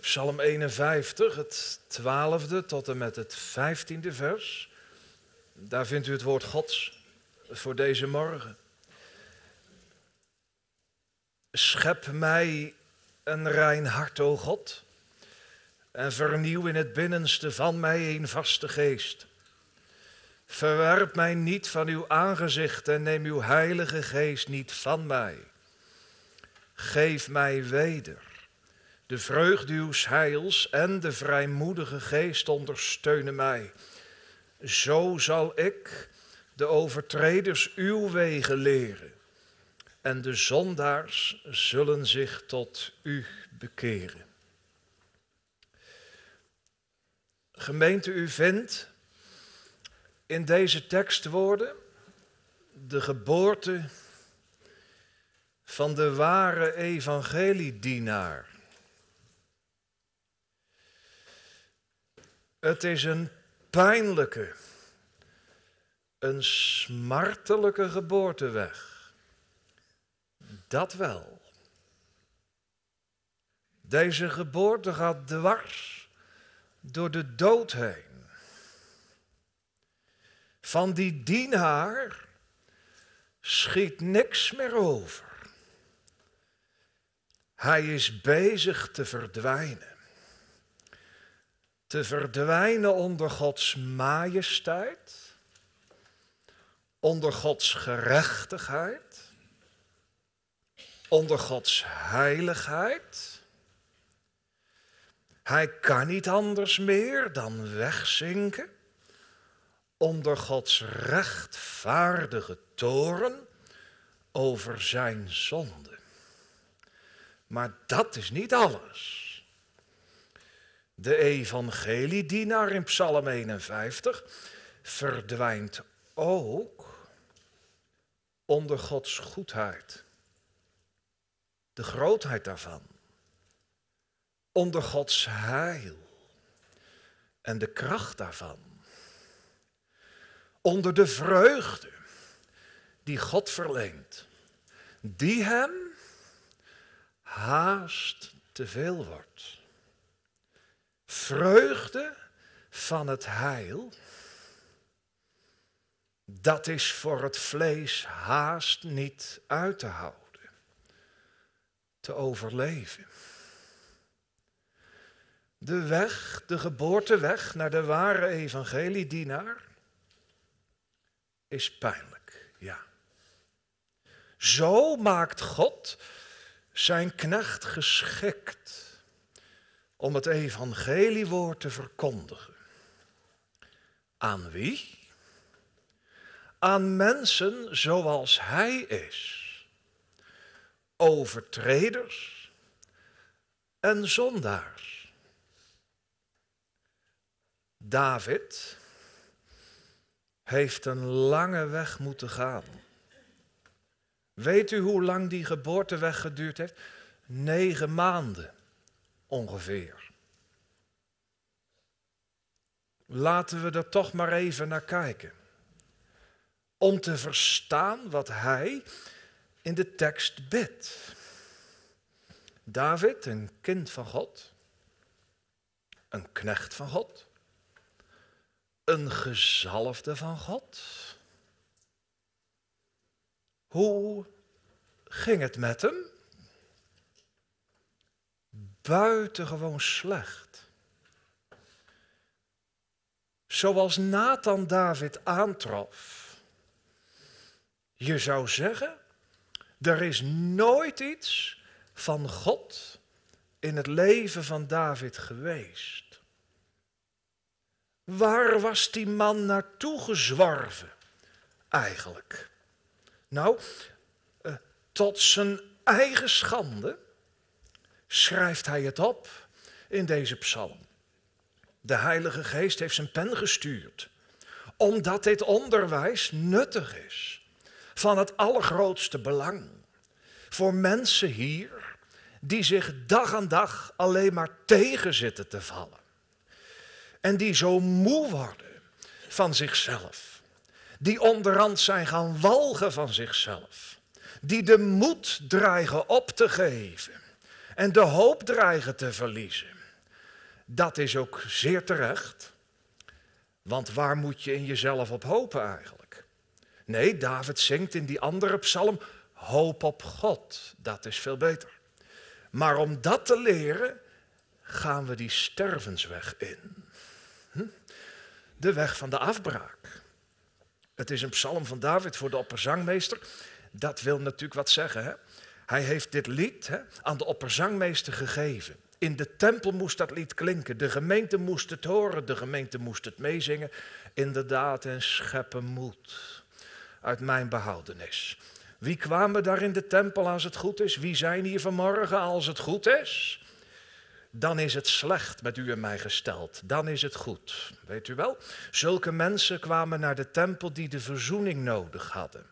Psalm 51, het twaalfde tot en met het vijftiende vers. Daar vindt u het woord Gods voor deze morgen. Schep mij een rein hart, o God, en vernieuw in het binnenste van mij een vaste geest. Verwerp mij niet van uw aangezicht en neem uw heilige geest niet van mij. Geef mij weder de vreugde uws heils en de vrijmoedige geest ondersteunen mij. Zo zal ik de overtreders uw wegen leren en de zondaars zullen zich tot u bekeren. Gemeente, u vindt in deze tekstwoorden de geboorte van de ware evangeliedienaar. Het is een pijnlijke, een smartelijke geboorteweg. Dat wel. Deze geboorte gaat dwars door de dood heen. Van die dienaar schiet niks meer over. Hij is bezig te verdwijnen te verdwijnen onder Gods majesteit, onder Gods gerechtigheid, onder Gods heiligheid. Hij kan niet anders meer dan wegzinken onder Gods rechtvaardige toren over zijn zonde. Maar dat is niet alles. De evangeliedienaar in Psalm 51 verdwijnt ook onder Gods goedheid. De grootheid daarvan. Onder Gods heil en de kracht daarvan. Onder de vreugde die God verleent, die hem haast te veel wordt vreugde van het heil, dat is voor het vlees haast niet uit te houden, te overleven. De weg, de geboorteweg naar de ware evangeliedienaar is pijnlijk, ja. Zo maakt God zijn knecht geschikt om het evangeliewoord te verkondigen. Aan wie? Aan mensen zoals hij is. Overtreders en zondaars. David heeft een lange weg moeten gaan. Weet u hoe lang die geboorteweg geduurd heeft? Negen maanden ongeveer. Laten we er toch maar even naar kijken. Om te verstaan wat hij in de tekst bidt. David, een kind van God, een knecht van God, een gezalfde van God. Hoe ging het met hem? Buitengewoon slecht. Zoals Nathan David aantrof. Je zou zeggen, er is nooit iets van God in het leven van David geweest. Waar was die man naartoe gezworven eigenlijk? Nou, eh, tot zijn eigen schande schrijft hij het op in deze psalm. De Heilige Geest heeft zijn pen gestuurd, omdat dit onderwijs nuttig is, van het allergrootste belang voor mensen hier die zich dag aan dag alleen maar tegen zitten te vallen. En die zo moe worden van zichzelf. Die onderhand zijn gaan walgen van zichzelf. Die de moed dreigen op te geven en de hoop dreigen te verliezen. Dat is ook zeer terecht. Want waar moet je in jezelf op hopen eigenlijk? Nee, David zingt in die andere psalm, hoop op God. Dat is veel beter. Maar om dat te leren, gaan we die stervensweg in. Hm? De weg van de afbraak. Het is een psalm van David voor de opperzangmeester. Dat wil natuurlijk wat zeggen. Hè? Hij heeft dit lied aan de opperzangmeester gegeven. In de tempel moest dat lied klinken. De gemeente moest het horen, de gemeente moest het meezingen. Inderdaad, en scheppen moed uit mijn behoudenis. Wie kwamen daar in de tempel als het goed is? Wie zijn hier vanmorgen als het goed is? Dan is het slecht met u en mij gesteld. Dan is het goed. Weet u wel? Zulke mensen kwamen naar de tempel die de verzoening nodig hadden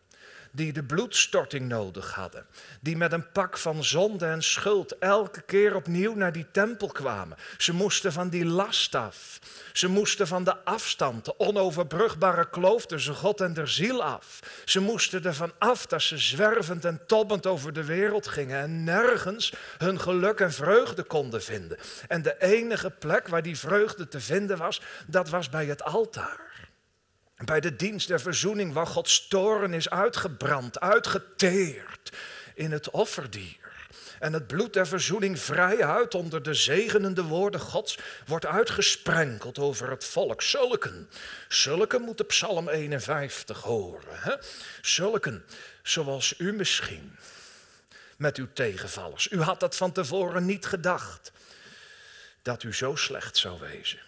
die de bloedstorting nodig hadden. Die met een pak van zonde en schuld elke keer opnieuw naar die tempel kwamen. Ze moesten van die last af. Ze moesten van de afstand, de onoverbrugbare kloof tussen God en der ziel af. Ze moesten ervan af dat ze zwervend en tobbend over de wereld gingen en nergens hun geluk en vreugde konden vinden. En de enige plek waar die vreugde te vinden was, dat was bij het altaar. Bij de dienst der verzoening waar Gods toren is uitgebrand, uitgeteerd in het offerdier. En het bloed der verzoening vrij uit onder de zegenende woorden Gods wordt uitgesprenkeld over het volk. Zulken, zulken moet Psalm 51 horen. Hè? Zulken, zoals u misschien met uw tegenvallers. U had dat van tevoren niet gedacht, dat u zo slecht zou wezen.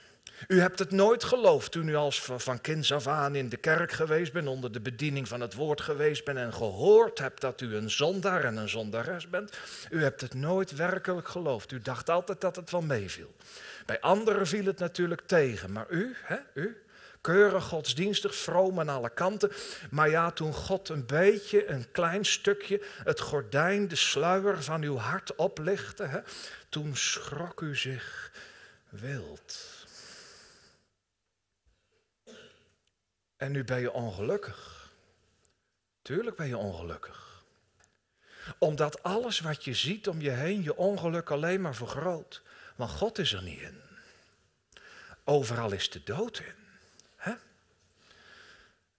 U hebt het nooit geloofd toen u als van kinds af aan in de kerk geweest bent, onder de bediening van het woord geweest bent en gehoord hebt dat u een zondaar en een zondares bent. U hebt het nooit werkelijk geloofd. U dacht altijd dat het wel meeviel. Bij anderen viel het natuurlijk tegen, maar u, hè, u, keurig godsdienstig, vroom aan alle kanten. Maar ja, toen God een beetje, een klein stukje, het gordijn, de sluier van uw hart oplichtte, hè, toen schrok u zich wild. En nu ben je ongelukkig. Tuurlijk ben je ongelukkig. Omdat alles wat je ziet om je heen je ongeluk alleen maar vergroot. Want God is er niet in. Overal is de dood in. Hè?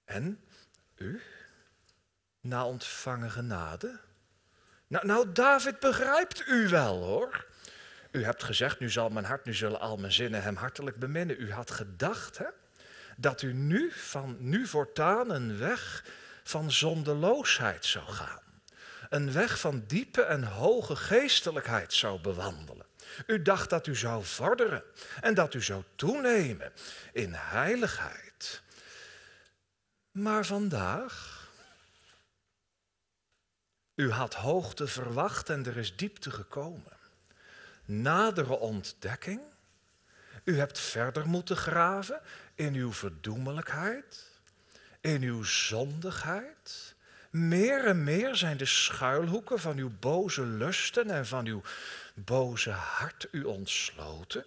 En u, na ontvangen genade. Nou, nou, David begrijpt u wel hoor. U hebt gezegd, nu zal mijn hart, nu zullen al mijn zinnen hem hartelijk beminnen. U had gedacht, hè? Dat u nu van nu voortaan een weg van zondeloosheid zou gaan. Een weg van diepe en hoge geestelijkheid zou bewandelen. U dacht dat u zou vorderen en dat u zou toenemen in heiligheid. Maar vandaag, u had hoogte verwacht en er is diepte gekomen. Nadere ontdekking, u hebt verder moeten graven in uw verdoemelijkheid, in uw zondigheid. Meer en meer zijn de schuilhoeken van uw boze lusten en van uw boze hart u ontsloten.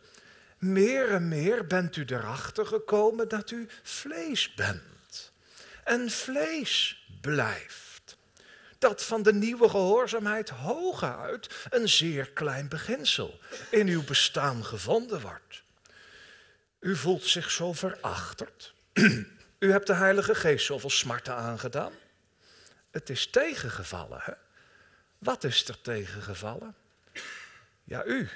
Meer en meer bent u erachter gekomen dat u vlees bent. En vlees blijft. Dat van de nieuwe gehoorzaamheid hooguit een zeer klein beginsel in uw bestaan gevonden wordt. U voelt zich zo verachterd. U hebt de Heilige Geest zoveel smarten aangedaan. Het is tegengevallen, hè? Wat is er tegengevallen? Ja, u.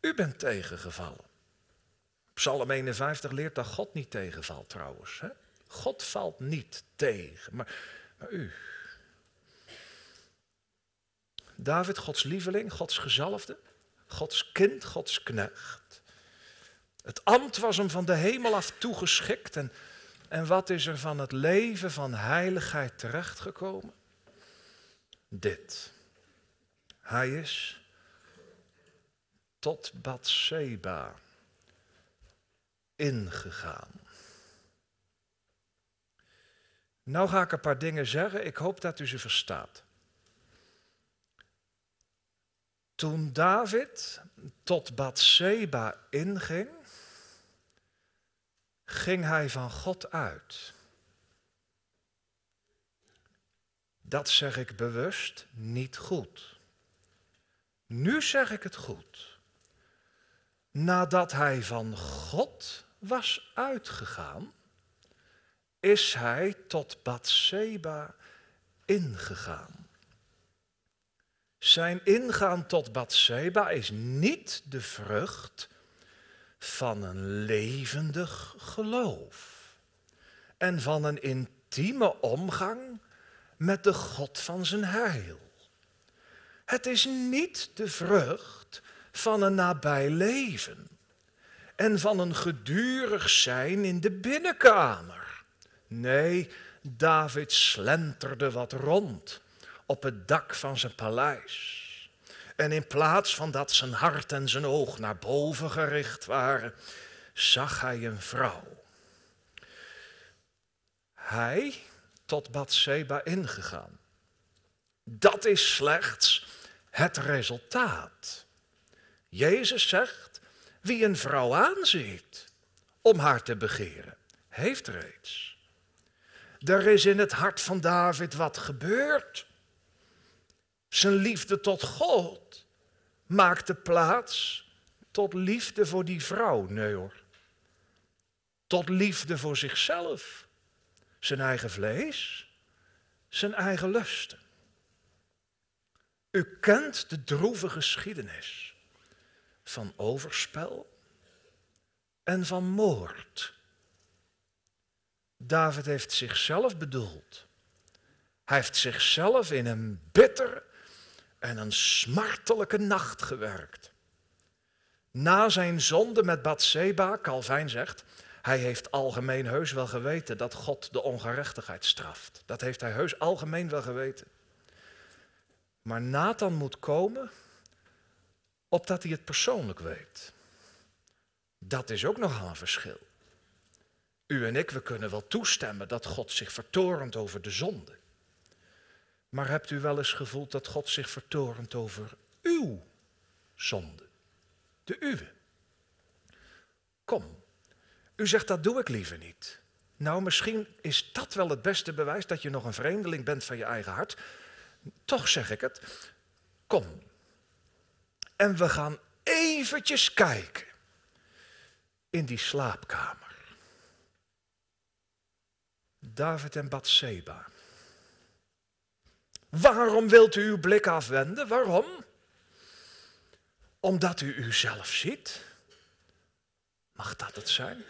U bent tegengevallen. Psalm 51 leert dat God niet tegenvalt trouwens. Hè? God valt niet tegen, maar, u. David, Gods lieveling, Gods gezalfde, Gods kind, Gods knecht. Het ambt was hem van de hemel af toegeschikt. En, en wat is er van het leven van heiligheid terechtgekomen? Dit. Hij is tot Bathseba ingegaan. Nou ga ik een paar dingen zeggen, ik hoop dat u ze verstaat. Toen David tot Bathseba inging, ging hij van God uit. Dat zeg ik bewust niet goed. Nu zeg ik het goed. nadat hij van God was uitgegaan, is hij tot Bathseba ingegaan. Zijn ingaan tot Bathseba is niet de vrucht van een levendig geloof en van een intieme omgang met de God van zijn heil. Het is niet de vrucht van een nabij leven en van een gedurig zijn in de binnenkamer. Nee, David slenterde wat rond op het dak van zijn paleis. En in plaats van dat zijn hart en zijn oog naar boven gericht waren, zag hij een vrouw. Hij tot Bathseba ingegaan. Dat is slechts het resultaat. Jezus zegt, wie een vrouw aanziet om haar te begeren, heeft reeds. Er is in het hart van David wat gebeurd. Zijn liefde tot God maakte plaats tot liefde voor die vrouw. Nee hoor. Tot liefde voor zichzelf. Zijn eigen vlees. Zijn eigen lusten. U kent de droeve geschiedenis van overspel en van moord. David heeft zichzelf bedoeld. Hij heeft zichzelf in een bitter en een smartelijke nacht gewerkt. Na zijn zonde met Bathseba, Calvijn zegt, hij heeft algemeen heus wel geweten dat God de ongerechtigheid straft. Dat heeft hij heus algemeen wel geweten. Maar Nathan moet komen opdat hij het persoonlijk weet. Dat is ook nogal een verschil. U en ik, we kunnen wel toestemmen dat God zich vertorent over de zonde. Maar hebt u wel eens gevoeld dat God zich vertorent over uw zonde? De uwe. Kom, u zegt dat doe ik liever niet. Nou, misschien is dat wel het beste bewijs dat je nog een vreemdeling bent van je eigen hart. Toch zeg ik het. Kom. En we gaan eventjes kijken in die slaapkamer. David en Bathseba. Waarom wilt u uw blik afwenden? Waarom? Omdat u uzelf ziet? Mag dat het zijn?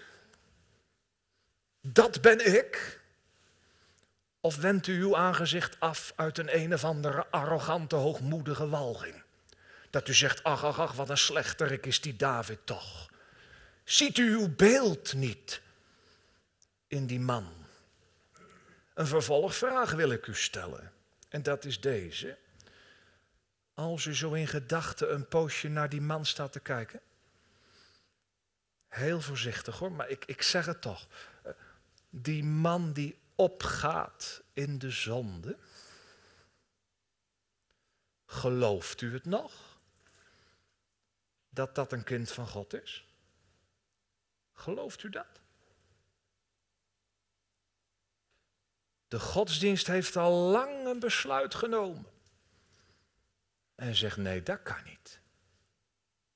Dat ben ik. Of wendt u uw aangezicht af uit een een of andere arrogante, hoogmoedige walging? Dat u zegt, ach, ach, ach, wat een slechterik is die David toch. Ziet u uw beeld niet in die man? Een vervolgvraag wil ik u stellen. En dat is deze. Als u zo in gedachten een poosje naar die man staat te kijken. Heel voorzichtig hoor, maar ik, ik zeg het toch. Die man die opgaat in de zonde. Gelooft u het nog? Dat dat een kind van God is? Gelooft u dat? De godsdienst heeft al lang een besluit genomen. En zegt nee, dat kan niet.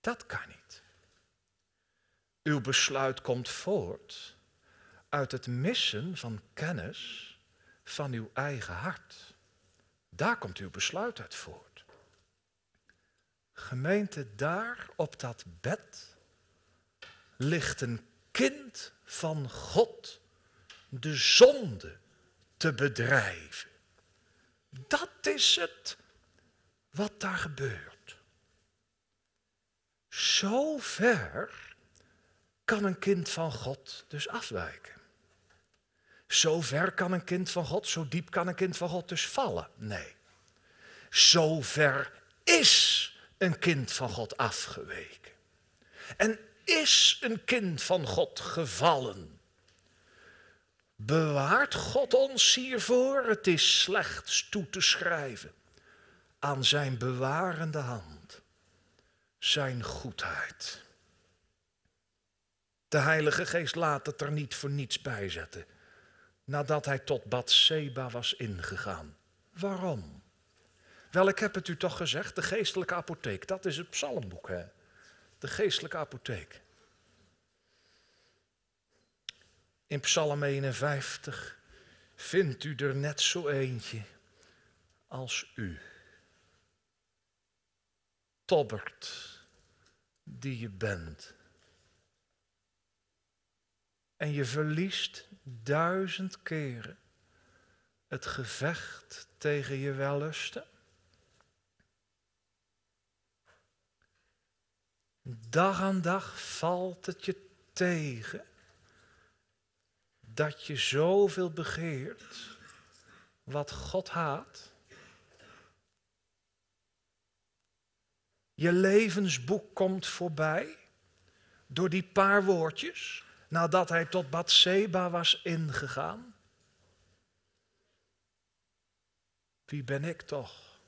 Dat kan niet. Uw besluit komt voort uit het missen van kennis van uw eigen hart. Daar komt uw besluit uit voort. Gemeente, daar op dat bed ligt een kind van God, de zonde te bedrijven. Dat is het wat daar gebeurt. Zo ver kan een kind van God dus afwijken. Zo ver kan een kind van God, zo diep kan een kind van God dus vallen. Nee. Zo ver is een kind van God afgeweken. En is een kind van God gevallen. Bewaart God ons hiervoor? Het is slechts toe te schrijven aan zijn bewarende hand, zijn goedheid. De Heilige Geest laat het er niet voor niets bij zetten, nadat hij tot Bathseba was ingegaan. Waarom? Wel, ik heb het u toch gezegd, de geestelijke apotheek, dat is het psalmboek. Hè? de geestelijke apotheek. In Psalm 51 vindt u er net zo eentje als u. Tobbert die je bent. En je verliest duizend keren het gevecht tegen je wellusten. Dag aan dag valt het je tegen dat je zoveel begeert wat God haat. Je levensboek komt voorbij door die paar woordjes nadat hij tot Bathseba was ingegaan. Wie ben ik toch?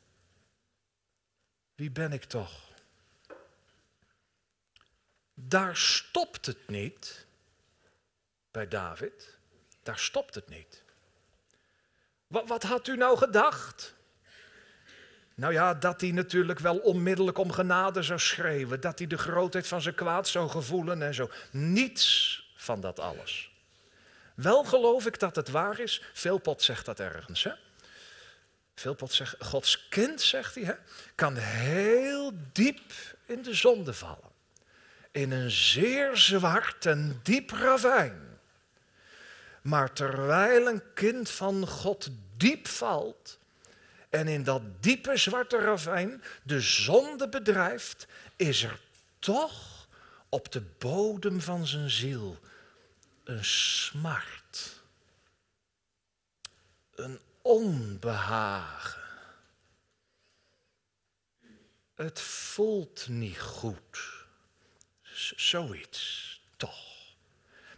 Wie ben ik toch? Daar stopt het niet bij David. Daar stopt het niet. Wat, wat had u nou gedacht? Nou ja, dat hij natuurlijk wel onmiddellijk om genade zou schreeuwen. Dat hij de grootheid van zijn kwaad zou gevoelen en zo. Niets van dat alles. Wel geloof ik dat het waar is. Veelpot zegt dat ergens. Hè? Zegt, Gods kind, zegt hij, hè, kan heel diep in de zonde vallen. In een zeer zwart en diep ravijn. Maar terwijl een kind van God diep valt en in dat diepe zwarte ravijn de zonde bedrijft, is er toch op de bodem van zijn ziel een smart, een onbehagen. Het voelt niet goed. zoiets.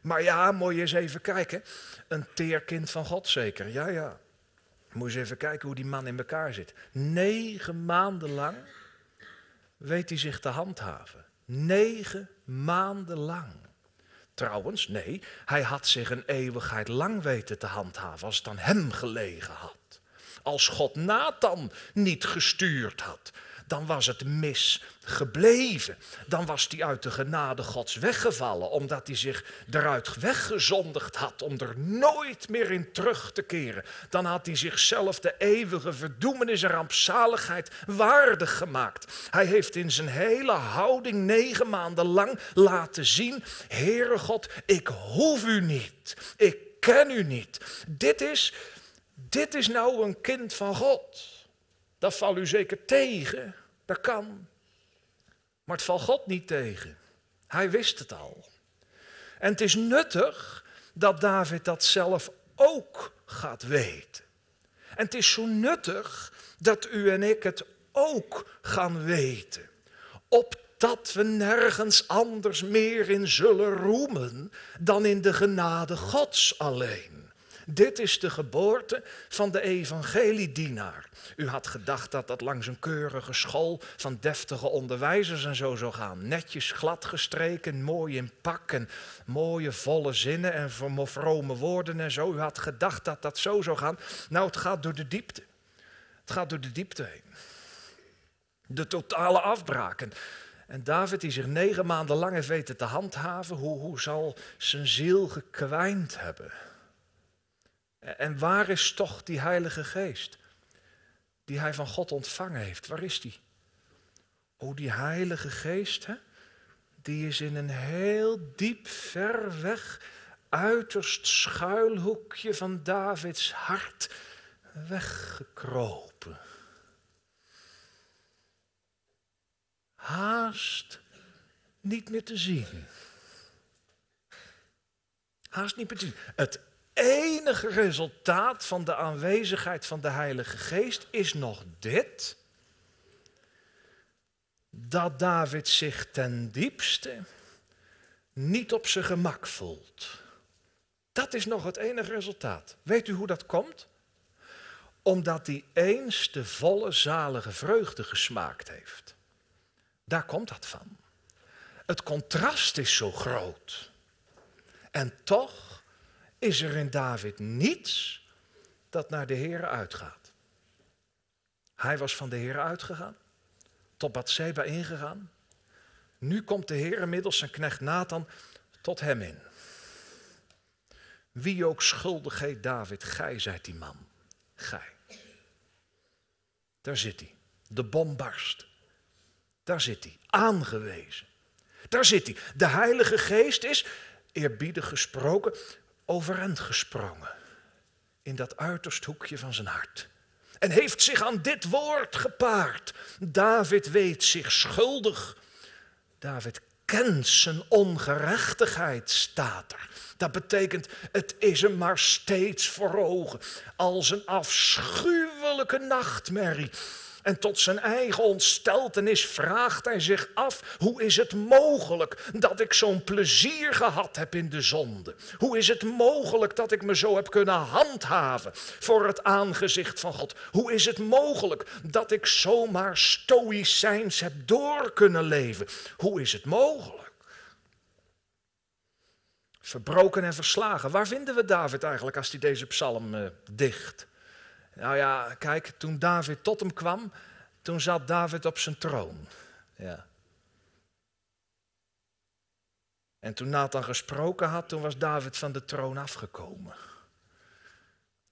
Maar ja, moet je eens even kijken. Een teerkind van God zeker, ja, ja. Moet je eens even kijken hoe die man in elkaar zit. Negen maanden lang weet hij zich te handhaven. Negen maanden lang. Trouwens, nee, hij had zich een eeuwigheid lang weten te handhaven als het aan hem gelegen had. Als God Nathan niet gestuurd had, dan was het mis gebleven. Dan was hij uit de genade Gods weggevallen, omdat hij zich eruit weggezondigd had om er nooit meer in terug te keren. Dan had hij zichzelf de eeuwige verdoemenis en rampzaligheid waardig gemaakt. Hij heeft in zijn hele houding negen maanden lang laten zien, Heere God, ik hoef u niet, ik ken u niet. Dit is, dit is nou een kind van God. Dat valt u zeker tegen. Dat kan. Maar het valt God niet tegen. Hij wist het al. En het is nuttig dat David dat zelf ook gaat weten. En het is zo nuttig dat u en ik het ook gaan weten. Opdat we nergens anders meer in zullen roemen dan in de genade Gods alleen. Dit is de geboorte van de evangeliedienaar. U had gedacht dat dat langs een keurige school van deftige onderwijzers en zo zou gaan. Netjes gladgestreken, mooi in pak en mooie volle zinnen en vrome woorden en zo. U had gedacht dat dat zo zou gaan. Nou, het gaat door de diepte. Het gaat door de diepte heen. De totale afbraken. En David, die zich negen maanden lang heeft weten te handhaven, hoe, hoe zal zijn ziel gekwijnd hebben? En waar is toch die Heilige Geest die hij van God ontvangen heeft? Waar is die? O, die Heilige Geest, hè? die is in een heel diep, ver weg, uiterst schuilhoekje van Davids hart weggekropen. Haast niet meer te zien. Haast niet meer te zien. Het enige resultaat van de aanwezigheid van de Heilige Geest is nog dit. Dat David zich ten diepste niet op zijn gemak voelt. Dat is nog het enige resultaat. Weet u hoe dat komt? Omdat hij eens de volle zalige vreugde gesmaakt heeft. Daar komt dat van. Het contrast is zo groot. En toch is er in David niets dat naar de Heer uitgaat. Hij was van de Heer uitgegaan, tot Bathseba ingegaan. Nu komt de Heer middels zijn knecht Nathan tot hem in. Wie ook schuldig heet David, gij zijt die man. Gij. Daar zit hij. De bom barst. Daar zit hij. Aangewezen. Daar zit hij. De Heilige Geest is, eerbiedig gesproken, overend gesprongen. In dat uiterst hoekje van zijn hart. En heeft zich aan dit woord gepaard. David weet zich schuldig. David kent zijn ongerechtigheid, staat er. Dat betekent, het is hem maar steeds voor ogen. Als een afschuwelijke nachtmerrie. En tot zijn eigen ontsteltenis vraagt hij zich af: hoe is het mogelijk dat ik zo'n plezier gehad heb in de zonde? Hoe is het mogelijk dat ik me zo heb kunnen handhaven voor het aangezicht van God? Hoe is het mogelijk dat ik zomaar stoïcijns heb door kunnen leven? Hoe is het mogelijk? Verbroken en verslagen. Waar vinden we David eigenlijk als hij deze psalm uh, dicht? Nou ja, kijk, toen David tot hem kwam, toen zat David op zijn troon. Ja. En toen Nathan gesproken had, toen was David van de troon afgekomen.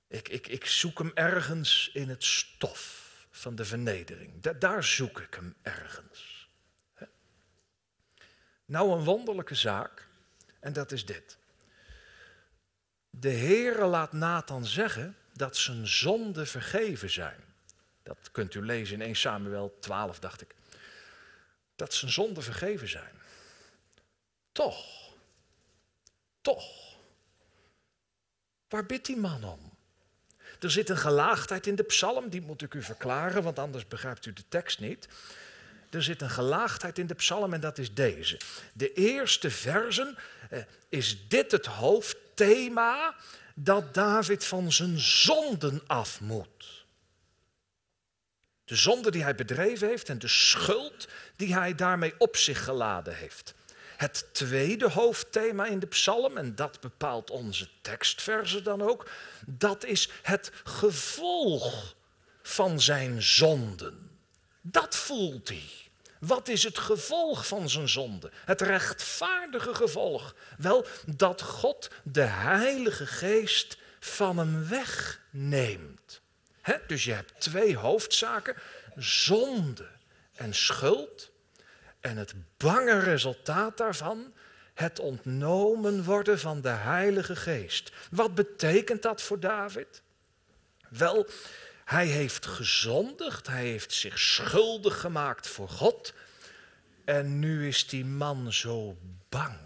Ik, ik, ik zoek hem ergens in het stof van de vernedering. daar zoek ik hem ergens. Nou, een wonderlijke zaak, en dat is dit. De Heere laat Nathan zeggen dat zijn zonden vergeven zijn. Dat kunt u lezen in 1 Samuel 12, dacht ik. Dat zijn zonden vergeven zijn. Toch, toch. Waar bidt die man om? Er zit een gelaagdheid in de psalm, die moet ik u verklaren, want anders begrijpt u de tekst niet. Er zit een gelaagdheid in de psalm en dat is deze. De eerste versen eh, is dit het hoofdthema dat David van zijn zonden af moet. De zonde die hij bedreven heeft en de schuld die hij daarmee op zich geladen heeft. Het tweede hoofdthema in de psalm, en dat bepaalt onze tekstverse dan ook, dat is het gevolg van zijn zonden. Dat voelt hij. Wat is het gevolg van zijn zonde? Het rechtvaardige gevolg. Wel, dat God de Heilige Geest van hem wegneemt. dus je hebt twee hoofdzaken: zonde en schuld. En het bange resultaat daarvan, het ontnomen worden van de Heilige Geest. Wat betekent dat voor David? Wel, hij heeft gezondigd, hij heeft zich schuldig gemaakt voor God. En nu is die man zo bang.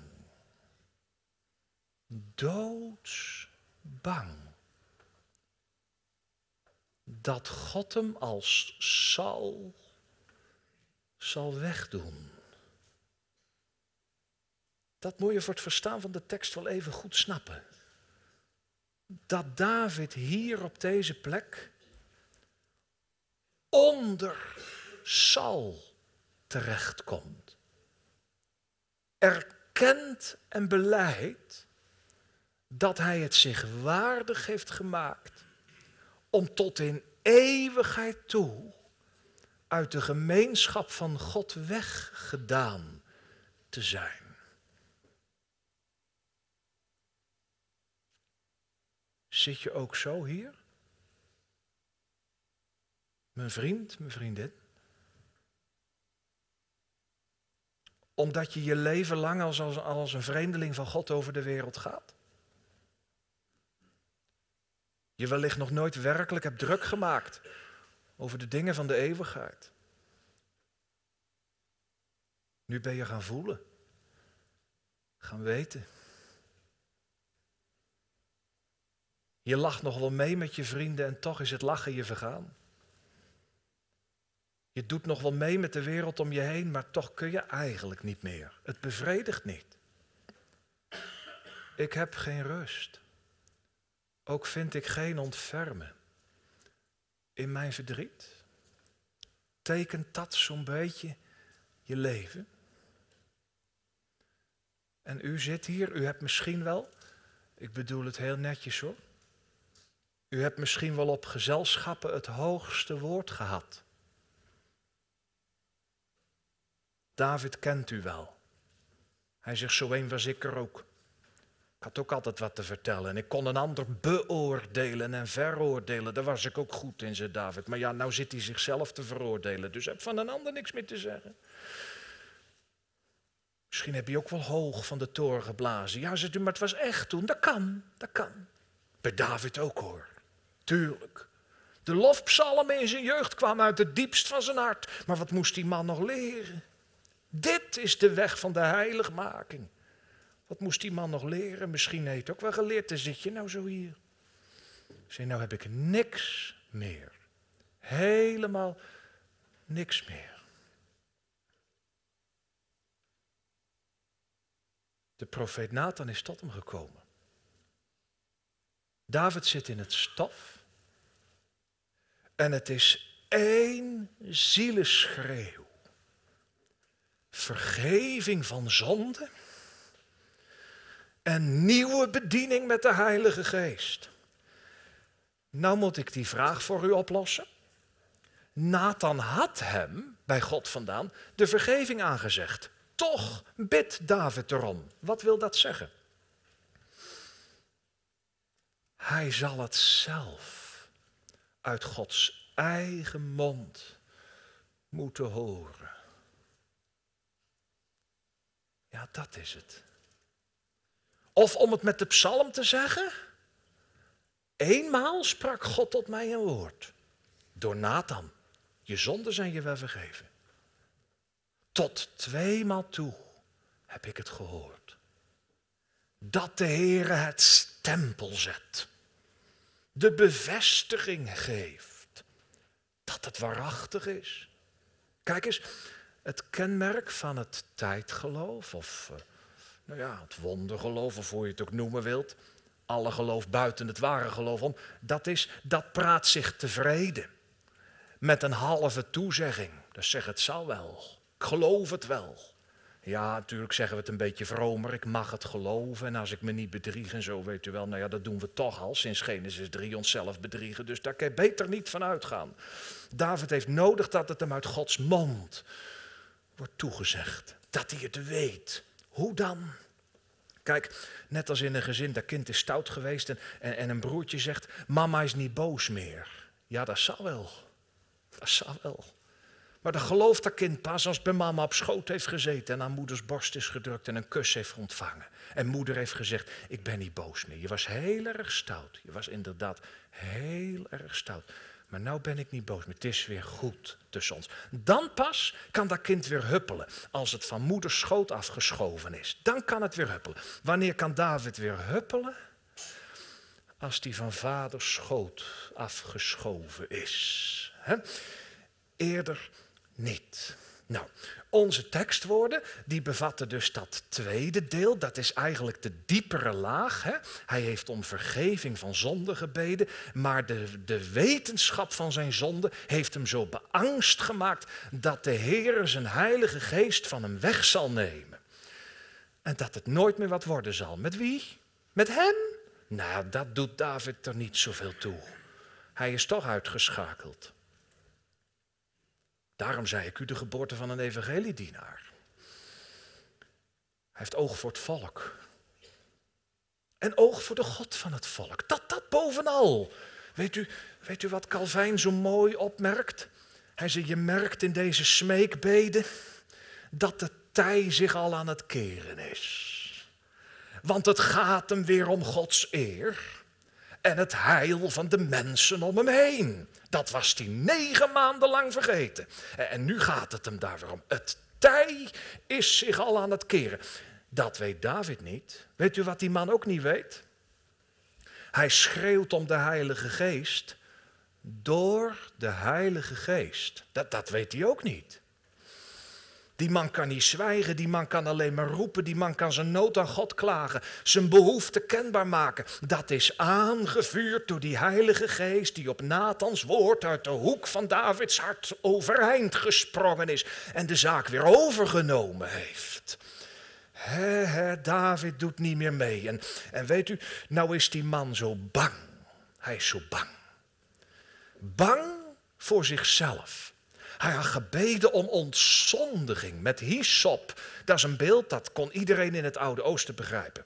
Doodsbang. Dat God hem als zal, zal wegdoen. Dat moet je voor het verstaan van de tekst wel even goed snappen. Dat David hier op deze plek onder Sal terechtkomt. Erkent en beleidt dat hij het zich waardig heeft gemaakt om tot in eeuwigheid toe uit de gemeenschap van God weggedaan te zijn. Zit je ook zo hier? Mijn vriend, mijn vriendin. Omdat je je leven lang als, als, als een vreemdeling van God over de wereld gaat. Je wellicht nog nooit werkelijk hebt druk gemaakt over de dingen van de eeuwigheid. Nu ben je gaan voelen, gaan weten. Je lacht nog wel mee met je vrienden en toch is het lachen je vergaan. Je doet nog wel mee met de wereld om je heen, maar toch kun je eigenlijk niet meer. Het bevredigt niet. Ik heb geen rust. Ook vind ik geen ontfermen. In mijn verdriet tekent dat zo'n beetje je leven. En u zit hier, u hebt misschien wel, ik bedoel het heel netjes hoor, u hebt misschien wel op gezelschappen het hoogste woord gehad. David kent u wel. Hij zegt, zo een was ik er ook. Ik had ook altijd wat te vertellen en ik kon een ander beoordelen en veroordelen. Daar was ik ook goed in, zei David. Maar ja, nou zit hij zichzelf te veroordelen, dus heb van een ander niks meer te zeggen. Misschien heb je ook wel hoog van de toren geblazen. Ja, zegt u, maar het was echt toen. Dat kan, dat kan. Bij David ook hoor. Tuurlijk. De lofpsalmen in zijn jeugd kwamen uit het diepst van zijn hart. Maar wat moest die man nog leren? Dit is de weg van de heiligmaking. Wat moest die man nog leren? Misschien heeft hij ook wel geleerd. Dan zit je nou zo hier. Zeg, nou heb ik niks meer. Helemaal niks meer. De profeet Nathan is tot hem gekomen. David zit in het stof. En het is één zieleschreeuw. Vergeving van zonde. En nieuwe bediening met de Heilige Geest. Nou moet ik die vraag voor u oplossen. Nathan had hem, bij God vandaan, de vergeving aangezegd. Toch bidt David erom. Wat wil dat zeggen? Hij zal het zelf uit Gods eigen mond moeten horen. Ja, dat is het. Of om het met de psalm te zeggen, eenmaal sprak God tot mij een woord. Door Nathan, je zonden zijn je wel vergeven. Tot tweemaal toe heb ik het gehoord. Dat de Heere het stempel zet de bevestiging geeft dat het waarachtig is. Kijk eens, het kenmerk van het tijdgeloof, of uh, nou ja, het wondergeloof, of hoe je het ook noemen wilt, alle geloof buiten het ware geloof om, dat is, dat praat zich tevreden met een halve toezegging. Dat zegt het zal wel, ik geloof het wel. Ja, natuurlijk zeggen we het een beetje vromer. Ik mag het geloven. En als ik me niet bedrieg en zo, weet u wel. Nou ja, dat doen we toch al sinds Genesis 3 onszelf bedriegen. Dus daar kan je beter niet van uitgaan. David heeft nodig dat het hem uit Gods mond wordt toegezegd. Dat hij het weet. Hoe dan? Kijk, net als in een gezin, dat kind is stout geweest en, en, en een broertje zegt, mama is niet boos meer. Ja, dat zal wel. Dat zal wel. Maar dan gelooft dat kind pas als bij mama op schoot heeft gezeten en aan moeders borst is gedrukt en een kus heeft ontvangen. En moeder heeft gezegd, ik ben niet boos meer. Je was heel erg stout. Je was inderdaad heel erg stout. Maar nou ben ik niet boos meer. Het is weer goed tussen ons. Dan pas kan dat kind weer huppelen. Als het van moeders schoot afgeschoven is. Dan kan het weer huppelen. Wanneer kan David weer huppelen? Als die van vaders schoot afgeschoven is. Eerder niet. Nou, onze tekstwoorden, die bevatten dus dat tweede deel. Dat is eigenlijk de diepere laag. Hè? Hij heeft om vergeving van zonde gebeden. Maar de, de wetenschap van zijn zonde heeft hem zo beangst gemaakt... dat de Heer zijn heilige geest van hem weg zal nemen. En dat het nooit meer wat worden zal. Met wie? Met hem? Nou, dat doet David er niet zoveel toe. Hij is toch uitgeschakeld. Daarom zei ik u de geboorte van een evangeliedienaar. Hij heeft oog voor het volk. En oog voor de God van het volk. Dat, dat bovenal. Weet u, weet u wat Calvijn zo mooi opmerkt? Hij zei, je merkt in deze smeekbeden dat de tij zich al aan het keren is. Want het gaat hem weer om Gods eer en het heil van de mensen om hem heen. Dat was hij negen maanden lang vergeten. En nu gaat het hem daarom. Het tij is zich al aan het keren. Dat weet David niet. Weet u wat die man ook niet weet? Hij schreeuwt om de Heilige Geest door de Heilige Geest. Dat, dat weet hij ook niet. Die man kan niet zwijgen, die man kan alleen maar roepen, die man kan zijn nood aan God klagen, zijn behoefte kenbaar maken. Dat is aangevuurd door die Heilige Geest die op Nathans woord uit de hoek van Davids hart overeind gesprongen is en de zaak weer overgenomen heeft. He, David doet niet meer mee. En, en weet u, nou is die man zo bang. Hij is zo bang. Bang voor zichzelf. Hij had gebeden om ontzondiging met hyssop. Dat is een beeld dat kon iedereen in het Oude Oosten begrijpen.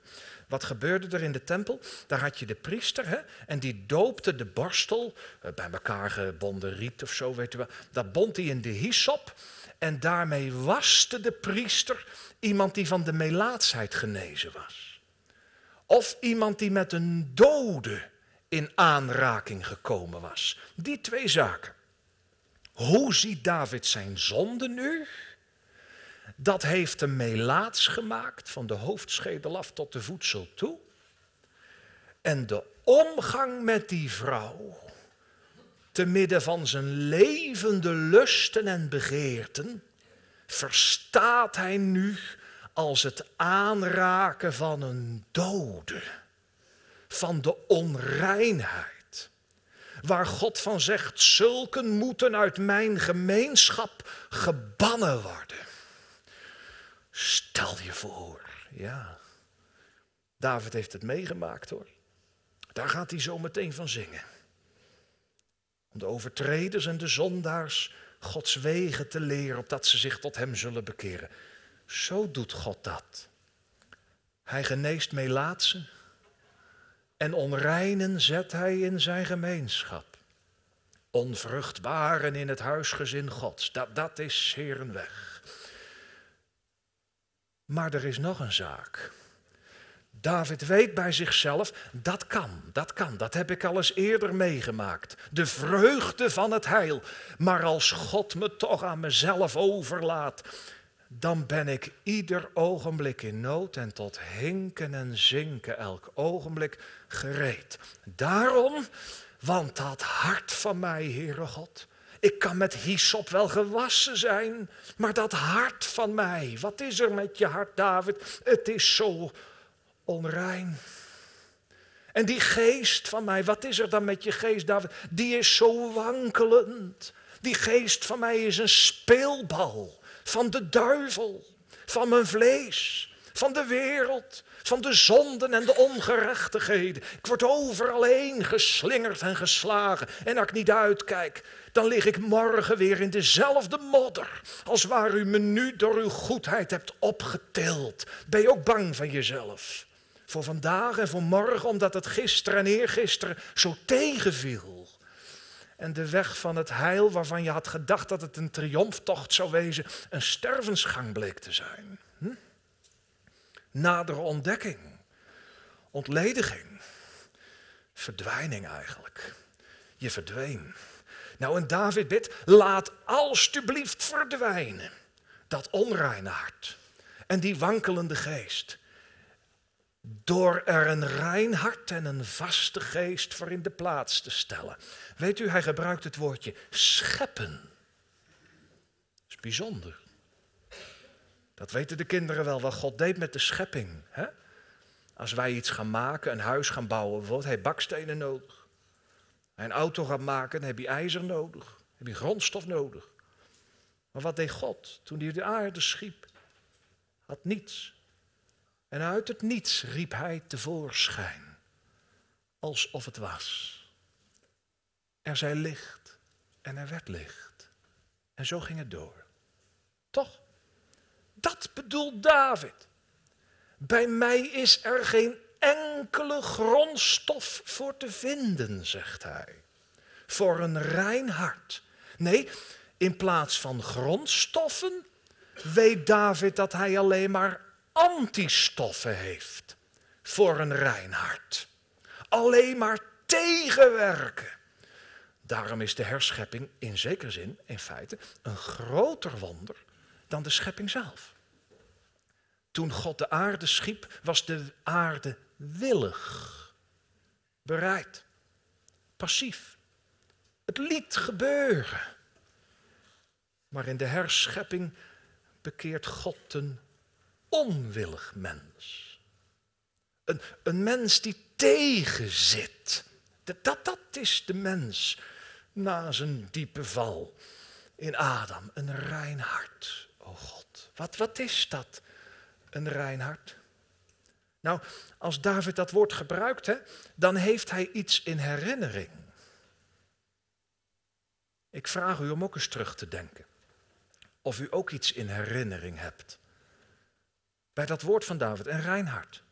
Wat gebeurde er in de tempel? Daar had je de priester hè, en die doopte de borstel, eh, bij elkaar gebonden riet of zo, weet u wel. Dat bond hij in de hyssop en daarmee waste de priester iemand die van de melaatsheid genezen was. Of iemand die met een dode in aanraking gekomen was. Die twee zaken. Hoe ziet David zijn zonde nu? Dat heeft hem melaats gemaakt, van de hoofdschedel af tot de voedsel toe. En de omgang met die vrouw, te midden van zijn levende lusten en begeerten, verstaat hij nu als het aanraken van een dode, van de onreinheid. Waar God van zegt, zulken moeten uit mijn gemeenschap gebannen worden. Stel je voor, ja. David heeft het meegemaakt hoor. Daar gaat hij zo meteen van zingen. Om de overtreders en de zondaars Gods wegen te leren, opdat ze zich tot Hem zullen bekeren. Zo doet God dat. Hij geneest melaatsen en onreinen zet Hij in zijn gemeenschap. Onvruchtbaren in het huisgezin Gods, dat, dat is zeer weg. Maar er is nog een zaak. David weet bij zichzelf, dat kan, dat kan, dat heb ik al eens eerder meegemaakt. De vreugde van het heil. Maar als God me toch aan mezelf overlaat, dan ben ik ieder ogenblik in nood en tot hinken en zinken elk ogenblik gereed. Daarom, want dat hart van mij, Heere God, ik kan met hyssop wel gewassen zijn, maar dat hart van mij, wat is er met je hart, David? Het is zo onrein. En die geest van mij, wat is er dan met je geest, David? Die is zo wankelend. Die geest van mij is een speelbal van de duivel, van mijn vlees, van de wereld, van de zonden en de ongerechtigheden. Ik word overal heen geslingerd en geslagen. En als ik niet uitkijk, dan lig ik morgen weer in dezelfde modder. Als waar u me nu door uw goedheid hebt opgetild. Ben je ook bang van jezelf? Voor vandaag en voor morgen, omdat het gisteren en eergisteren zo tegenviel. En de weg van het heil, waarvan je had gedacht dat het een triomftocht zou wezen, een stervensgang bleek te zijn. Hm? Nadere ontdekking, ontlediging, verdwijning eigenlijk. Je verdween. Nou, en David bidt, laat alstublieft verdwijnen dat onreine hart en die wankelende geest. Door er een rein hart en een vaste geest voor in de plaats te stellen. Weet u, hij gebruikt het woordje scheppen. Dat is bijzonder. Dat weten de kinderen wel, wat God deed met de schepping. Hè? Als wij iets gaan maken, een huis gaan bouwen, bijvoorbeeld, hij bakstenen nodig een auto gaat maken, dan heb je ijzer nodig. heb je grondstof nodig. Maar wat deed God toen hij de aarde schiep? Had niets. En uit het niets riep hij tevoorschijn. Alsof het was. Er zij licht en er werd licht. En zo ging het door. Toch? Dat bedoelt David. Bij mij is er geen enkele grondstof voor te vinden, zegt hij. Voor een rein hart. Nee, in plaats van grondstoffen weet David dat hij alleen maar antistoffen heeft voor een rein hart. Alleen maar tegenwerken. Daarom is de herschepping in zekere zin, in feite, een groter wonder dan de schepping zelf. Toen God de aarde schiep, was de aarde willig, bereid, passief. Het liet gebeuren. Maar in de herschepping bekeert God een onwillig mens. Een, een mens die tegenzit. Dat, dat, is de mens na zijn diepe val in Adam. Een rein hart, o oh God. Wat, wat is dat, een rein hart? Nou, als David dat woord gebruikt, dan heeft hij iets in herinnering. Ik vraag u om ook eens terug te denken. Of u ook iets in herinnering hebt. Bij dat woord van David en Reinhard.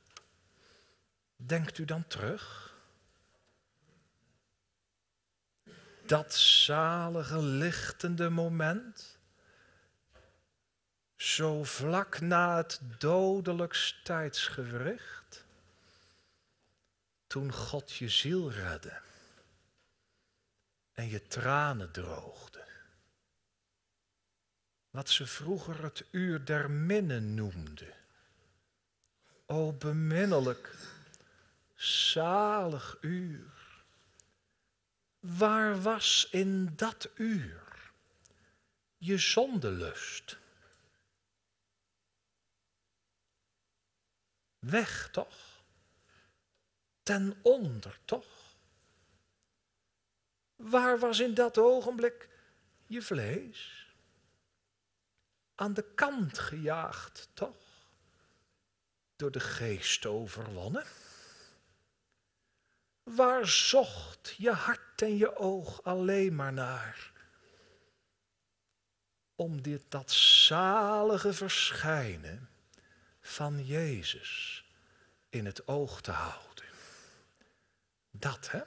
Denkt u dan terug? Dat zalige lichtende moment. Zo vlak na het dodelijks tijdsgewricht. Toen God je ziel redde en je tranen droogde. Wat ze vroeger het uur der minnen noemden. O beminnelijk, zalig uur. Waar was in dat uur je zondelust? Weg toch? Ten onder toch? Waar was in dat ogenblik je vlees? Aan de kant gejaagd, toch? Door de geest overwonnen? Waar zocht je hart en je oog alleen maar naar? Om dit dat zalige verschijnen van Jezus in het oog te houden. Dat, hè?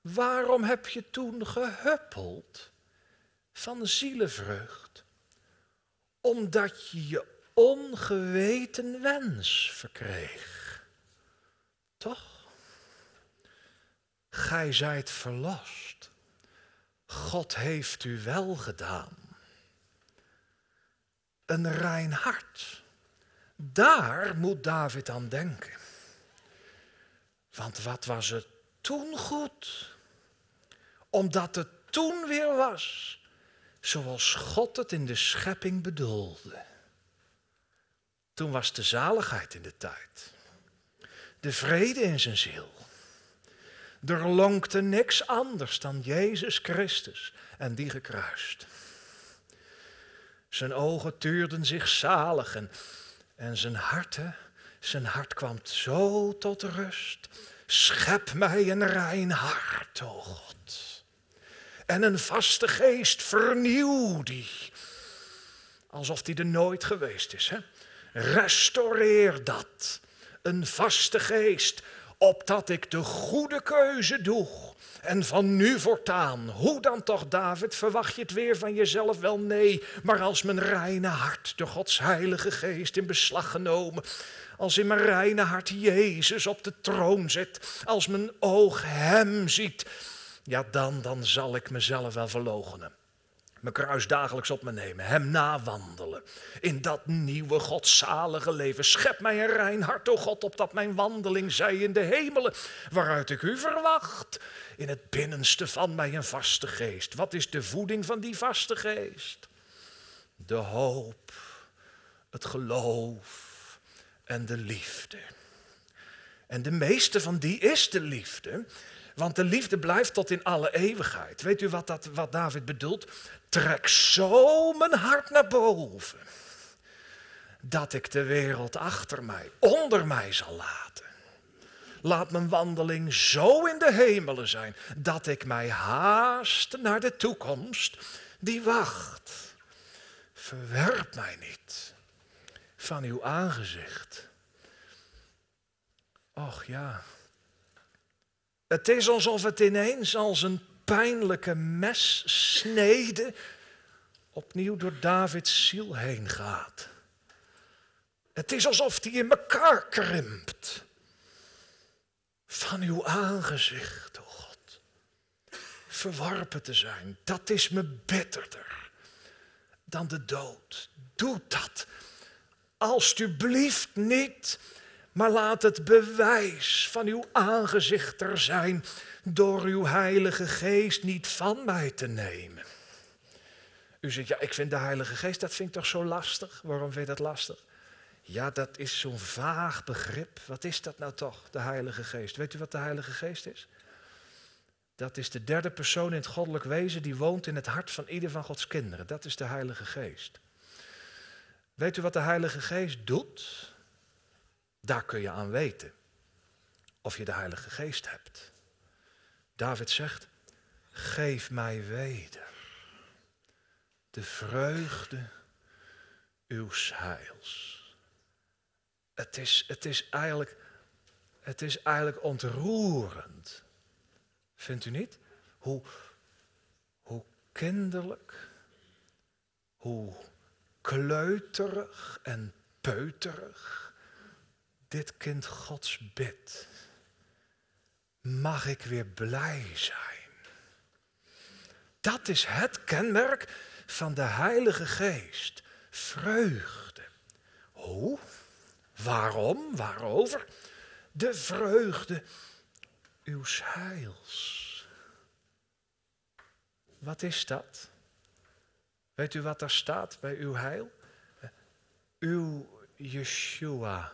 Waarom heb je toen gehuppeld van zielenvreugd? Omdat je je ongeweten wens verkreeg. Toch? Gij zijt verlost. God heeft u wel gedaan. Een rein hart. Daar moet David aan denken. Want wat was het toen goed? Omdat het toen weer was zoals God het in de schepping bedoelde. Toen was de zaligheid in de tijd. De vrede in zijn ziel. Er lonkte niks anders dan Jezus Christus en die gekruist. Zijn ogen tuurden zich zalig en, zijn hart, zijn hart kwam zo tot rust. Schep mij een rein hart, o God en een vaste geest, vernieuw die. Alsof die er nooit geweest is. Hè? Restaureer dat, een vaste geest, opdat ik de goede keuze doe. En van nu voortaan, hoe dan toch, David, verwacht je het weer van jezelf? Wel nee, maar als mijn reine hart door Gods heilige geest in beslag genomen, als in mijn reine hart Jezus op de troon zit, als mijn oog Hem ziet, ja dan, dan zal ik mezelf wel verloochenen. Mijn kruis dagelijks op me nemen, hem nawandelen. In dat nieuwe godzalige leven. Schep mij een rein hart, o God, opdat mijn wandeling zij in de hemelen, waaruit ik u verwacht. In het binnenste van mij een vaste geest. Wat is de voeding van die vaste geest? De hoop, het geloof en de liefde. En de meeste van die is de liefde. Want de liefde blijft tot in alle eeuwigheid. Weet u wat, dat, wat David bedoelt? Trek zo mijn hart naar boven. Dat ik de wereld achter mij, onder mij zal laten. Laat mijn wandeling zo in de hemelen zijn dat ik mij haast naar de toekomst die wacht. Verwerp mij niet van uw aangezicht. Och ja, het is alsof het ineens als een pijnlijke messnede opnieuw door Davids ziel heen gaat. Het is alsof die in elkaar krimpt. Van uw aangezicht, o oh God. Verwarpen te zijn, dat is me bitterder dan de dood. Doe dat. Alsjeblieft niet maar laat het bewijs van uw aangezicht er zijn door uw Heilige Geest niet van mij te nemen. U zegt, ja, ik vind de Heilige Geest, dat vind ik toch zo lastig? Waarom vind je dat lastig? Ja, dat is zo'n vaag begrip. Wat is dat nou toch, de Heilige Geest? Weet u wat de Heilige Geest is? Dat is de derde persoon in het goddelijk wezen die woont in het hart van ieder van Gods kinderen. Dat is de Heilige Geest. Weet u wat de Heilige Geest doet? Daar kun je aan weten of je de Heilige Geest hebt. David zegt, geef mij weder de vreugde uw heils. Het is, het is, eigenlijk, het is eigenlijk ontroerend. Vindt u niet? Hoe, hoe kinderlijk, hoe kleuterig en peuterig dit kind Gods bidt. Mag ik weer blij zijn? Dat is het kenmerk van de Heilige Geest. Vreugde. Hoe? Waarom? Waarover? De vreugde uw heils. Wat is dat? Weet u wat daar staat bij uw heil? Uw Yeshua.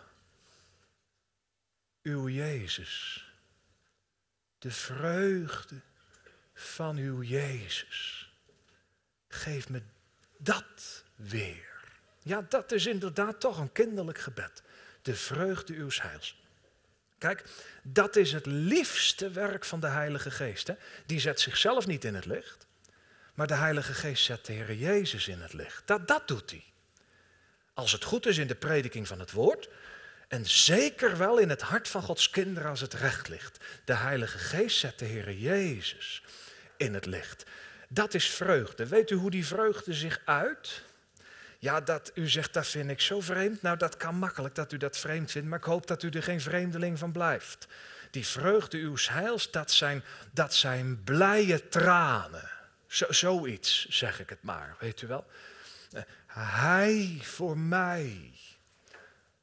Uw Jezus. De vreugde van uw Jezus. Geef me dat weer. Ja, dat is inderdaad toch een kinderlijk gebed. De vreugde uw heils. Kijk, dat is het liefste werk van de Heilige Geest. Hè? Die zet zichzelf niet in het licht, maar de Heilige Geest zet de Heer Jezus in het licht. Dat, dat doet hij. Als het goed is in de prediking van het woord, en zeker wel in het hart van Gods kinderen als het recht ligt. De Heilige Geest zet de Heer Jezus in het licht. Dat is vreugde. Weet u hoe die vreugde zich uit? Ja, dat u zegt, dat vind ik zo vreemd. Nou, dat kan makkelijk dat u dat vreemd vindt, maar ik hoop dat u er geen vreemdeling van blijft. Die vreugde uw heils, dat zijn, dat zijn blije tranen. Zo, zoiets, zeg ik het maar, weet u wel. Hij voor mij,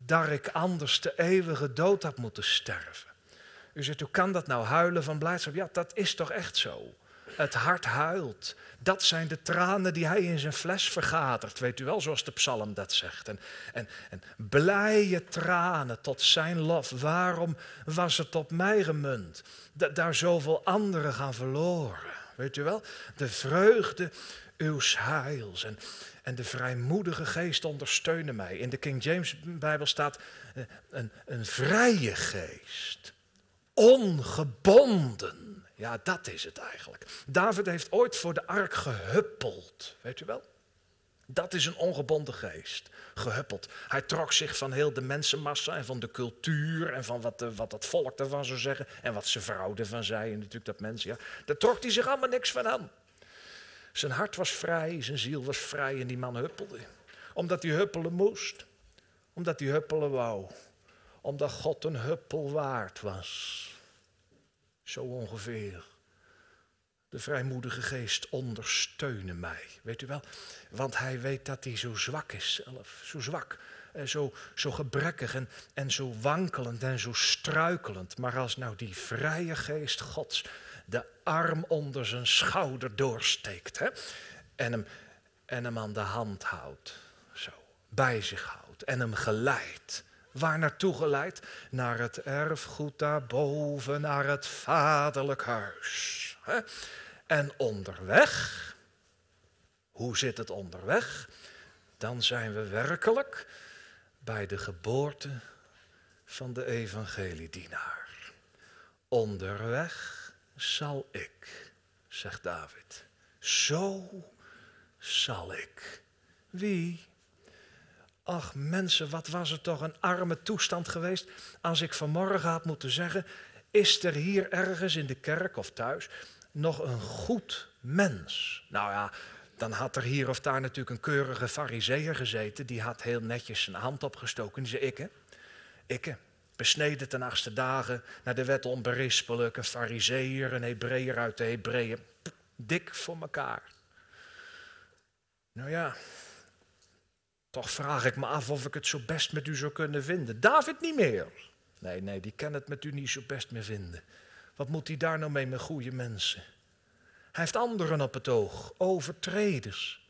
daar ik anders de eeuwige dood had moeten sterven. U zegt, hoe kan dat nou huilen van blijdschap? Ja, dat is toch echt zo. Het hart huilt. Dat zijn de tranen die hij in zijn fles vergadert, weet u wel, zoals de psalm dat zegt. En, en, en blije tranen tot zijn lof. Waarom was het op mij gemunt? Dat daar zoveel anderen gaan verloren, weet u wel? De vreugde uws heils. En, en de vrijmoedige geest ondersteunen mij. In de King James Bijbel staat eh, een, een vrije geest. Ongebonden. Ja, dat is het eigenlijk. David heeft ooit voor de ark gehuppeld, weet u wel? Dat is een ongebonden geest, gehuppeld. Hij trok zich van heel de mensenmassa en van de cultuur en van wat, de, wat het volk ervan zou zeggen en wat zijn vrouw ervan zei en natuurlijk dat mensen, ja. Daar trok hij zich allemaal niks van aan. Zijn hart was vrij, zijn ziel was vrij en die man huppelde. Omdat hij huppelen moest, omdat hij huppelen wou, omdat God een huppel waard was. Zo ongeveer. De vrijmoedige geest ondersteunen mij. Weet u wel? Want hij weet dat hij zo zwak is zelf. Zo zwak. En zo, zo gebrekkig en, en zo wankelend en zo struikelend. Maar als nou die vrije geest Gods de arm onder zijn schouder doorsteekt. Hè? En, hem, en hem aan de hand houdt. Zo. Bij zich houdt. En hem geleidt. Waar naartoe geleid? Naar het erfgoed daarboven, naar het vaderlijk huis. En onderweg, hoe zit het onderweg? Dan zijn we werkelijk bij de geboorte van de evangeliedienaar. Onderweg zal ik, zegt David. Zo zal ik. Wie? Ach mensen, wat was het toch een arme toestand geweest als ik vanmorgen had moeten zeggen, is er hier ergens in de kerk of thuis nog een goed mens? Nou ja, dan had er hier of daar natuurlijk een keurige fariseer gezeten, die had heel netjes zijn hand opgestoken. Die zei, ikke, ikke, besneden ten achtste dagen, naar de wet onberispelijk, een fariseer, een Hebreeër uit de Hebreeën, dik voor elkaar. Nou ja, toch vraag ik me af of ik het zo best met u zou kunnen vinden. David niet meer. Nee, nee, die kan het met u niet zo best meer vinden. Wat moet hij daar nou mee met goede mensen? Hij heeft anderen op het oog, overtreders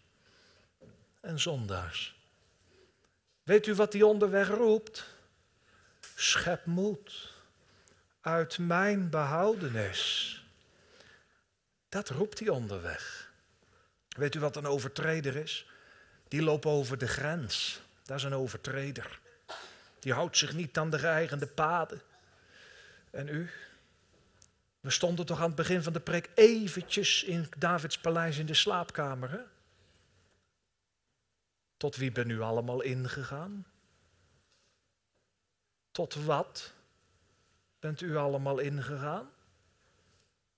en zondaars. Weet u wat hij onderweg roept? Schep moed uit mijn behoudenis. Dat roept hij onderweg. Weet u wat een overtreder is? die loopt over de grens. Dat is een overtreder. Die houdt zich niet aan de geëigende paden. En u? We stonden toch aan het begin van de preek eventjes in Davids paleis in de slaapkamer. Tot wie ben u allemaal ingegaan? Tot wat bent u allemaal ingegaan?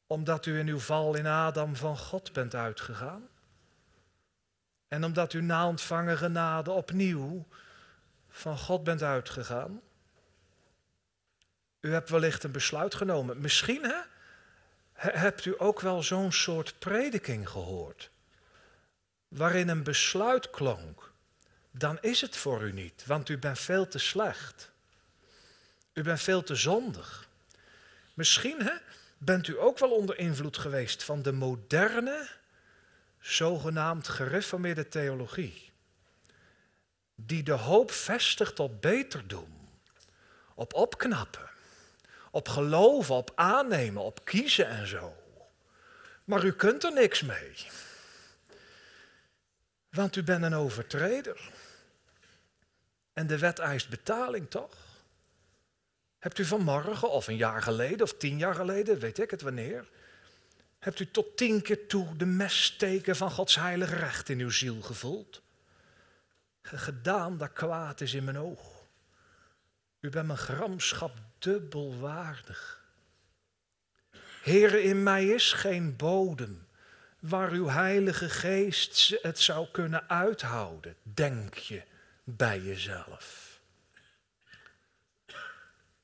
Omdat u in uw val in Adam van God bent uitgegaan? En omdat u na ontvangen genade opnieuw van God bent uitgegaan? U hebt wellicht een besluit genomen. Misschien hebt u ook wel zo'n soort prediking gehoord. Waarin een besluit klonk. Dan is het voor u niet, want u bent veel te slecht. U bent veel te zondig. Misschien hè, bent u ook wel onder invloed geweest van de moderne, zogenaamd gereformeerde theologie. Die de hoop vestigt op beter doen, op opknappen, op geloven, op aannemen, op kiezen en zo. Maar u kunt er niks mee. Want u bent een overtreder. En de wet eist betaling, toch? Hebt u vanmorgen, of een jaar geleden, of tien jaar geleden, weet ik het wanneer, hebt u tot tien keer toe de messteken van Gods heilige recht in uw ziel gevoeld? Gedaan dat kwaad is in mijn oog. U bent mijn gramschap dubbel waardig. Heere, in mij is geen bodem waar uw heilige geest het zou kunnen uithouden, denk je bij jezelf.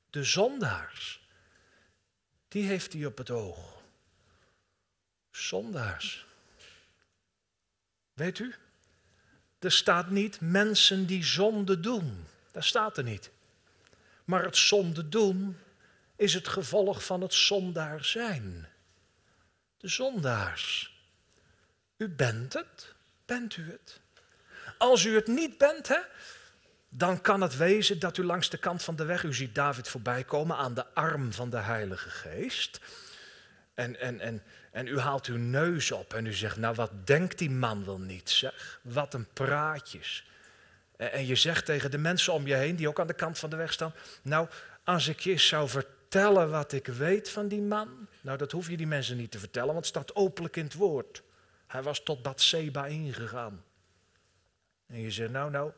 De zondaars, die heeft hij op het oog. Zondaars. Weet u, er staat niet mensen die zonde doen. Dat staat er niet. Maar het zonde doen is het gevolg van het zondaar zijn. De zondaars. U bent het, bent u het? Als u het niet bent, hè, dan kan het wezen dat u langs de kant van de weg, u ziet David voorbij komen aan de arm van de Heilige Geest. En, en, en, en u haalt uw neus op en u zegt, nou wat denkt die man wel niet, zeg. Wat een praatjes. En je zegt tegen de mensen om je heen, die ook aan de kant van de weg staan, nou, als ik je zou vertellen wat ik weet van die man, nou dat hoef je die mensen niet te vertellen, want het staat openlijk in het woord. Hij was tot Bathseba ingegaan. En je zegt, nou, nou,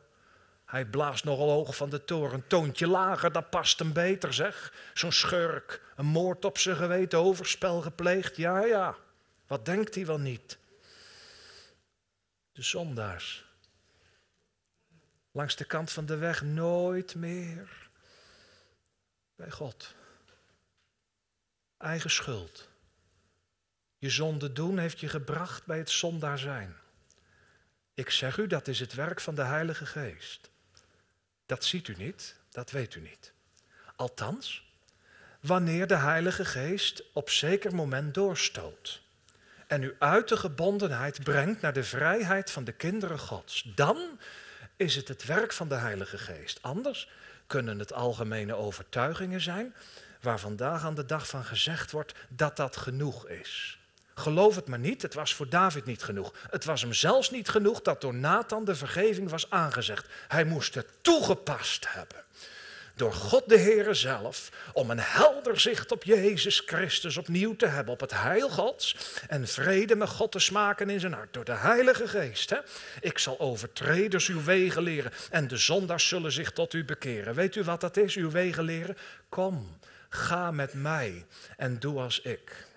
hij blaast nogal hoog van de toren. Toontje lager, dat past hem beter, zeg. Zo'n schurk, een moord op zijn geweten, overspel gepleegd. Ja, ja, wat denkt hij wel niet? De zondaars. Langs de kant van de weg nooit meer bij God. Eigen schuld. Je zonde doen heeft je gebracht bij het zondaar zijn. Ik zeg u, dat is het werk van de Heilige Geest. Dat ziet u niet, dat weet u niet. Althans, wanneer de Heilige Geest op zeker moment doorstoot en u uit de gebondenheid brengt naar de vrijheid van de kinderen Gods, dan is het het werk van de Heilige Geest. Anders kunnen het algemene overtuigingen zijn waar vandaag aan de dag van gezegd wordt dat dat genoeg is. Geloof het maar niet, het was voor David niet genoeg. Het was hem zelfs niet genoeg dat door Nathan de vergeving was aangezegd. Hij moest het toegepast hebben. Door God de Heere zelf, om een helder zicht op Jezus Christus opnieuw te hebben, op het heil Gods en vrede met God te smaken in zijn hart, door de Heilige Geest. Hè? Ik zal overtreders uw wegen leren en de zondaars zullen zich tot u bekeren. Weet u wat dat is, uw wegen leren? Kom, ga met mij en doe als ik.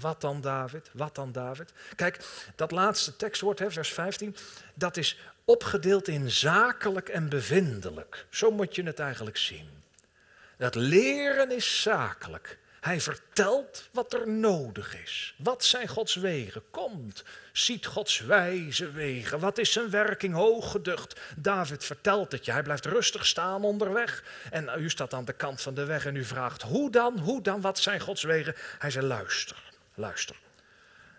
Wat dan David? Wat dan David? Kijk, dat laatste tekstwoord, vers 15, dat is opgedeeld in zakelijk en bevindelijk. Zo moet je het eigenlijk zien. Dat leren is zakelijk. Hij vertelt wat er nodig is. Wat zijn Gods wegen? Komt, ziet Gods wijze wegen. Wat is zijn werking hooggeducht? David vertelt het je. Hij blijft rustig staan onderweg. En u staat aan de kant van de weg en u vraagt: hoe dan? Hoe dan? Wat zijn Gods wegen? Hij zei: luister. Luister.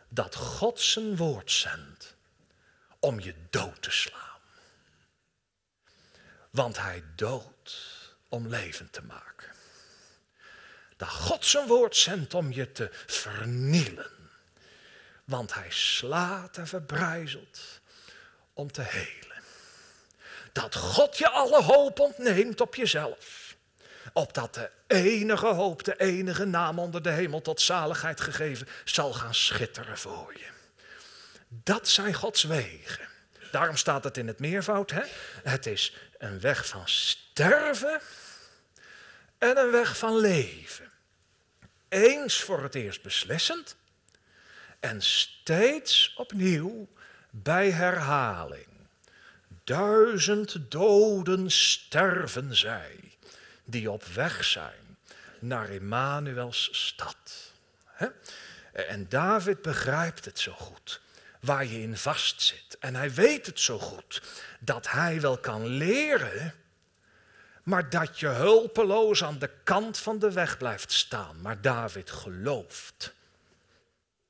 Dat God zijn woord zendt om je dood te slaan. Want hij doodt om leven te maken. Dat God zijn woord zendt om je te vernielen. Want hij slaat en verbrijzelt om te helen. Dat God je alle hoop ontneemt op jezelf Opdat de enige hoop, de enige naam onder de hemel tot zaligheid gegeven, zal gaan schitteren voor je. Dat zijn Gods wegen. Daarom staat het in het meervoud. Hè? Het is een weg van sterven en een weg van leven. Eens voor het eerst beslissend en steeds opnieuw bij herhaling. Duizend doden sterven zij die op weg zijn naar Emmanuels stad. En David begrijpt het zo goed, waar je in vastzit. En hij weet het zo goed, dat hij wel kan leren, maar dat je hulpeloos aan de kant van de weg blijft staan. Maar David gelooft.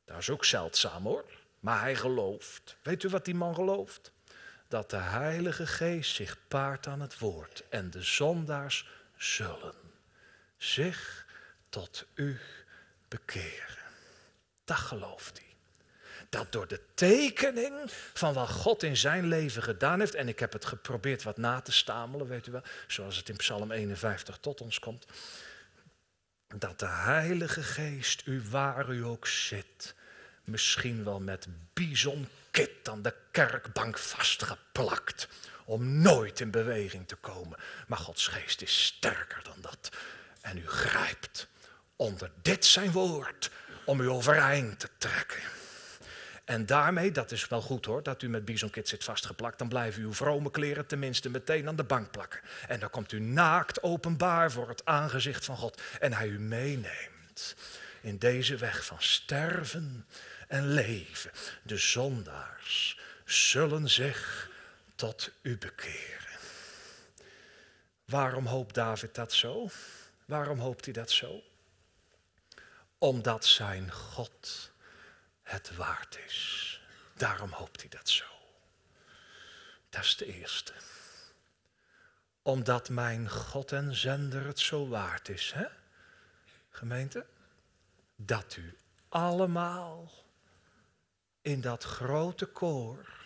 Dat is ook zeldzaam hoor, maar hij gelooft. Weet u wat die man gelooft? Dat de Heilige Geest zich paart aan het woord en de zondaars zullen zich tot u bekeren. Dat gelooft hij. Dat door de tekening van wat God in zijn leven gedaan heeft, en ik heb het geprobeerd wat na te stamelen, weet u wel, zoals het in Psalm 51 tot ons komt, dat de Heilige Geest u waar u ook zit, misschien wel met bizonkit aan de kerkbank vastgeplakt, om nooit in beweging te komen. Maar Gods geest is sterker dan dat. En u grijpt onder dit zijn woord om u overeind te trekken. En daarmee, dat is wel goed hoor, dat u met bizonkit zit vastgeplakt, dan blijven uw vrome kleren tenminste meteen aan de bank plakken. En dan komt u naakt openbaar voor het aangezicht van God en hij u meeneemt in deze weg van sterven en leven. De zondaars zullen zich tot u bekeren. Waarom hoopt David dat zo? Waarom hoopt hij dat zo? Omdat zijn God het waard is. Daarom hoopt hij dat zo. Dat is de eerste. Omdat mijn God en zender het zo waard is, hè? Gemeente? Dat u allemaal in dat grote koor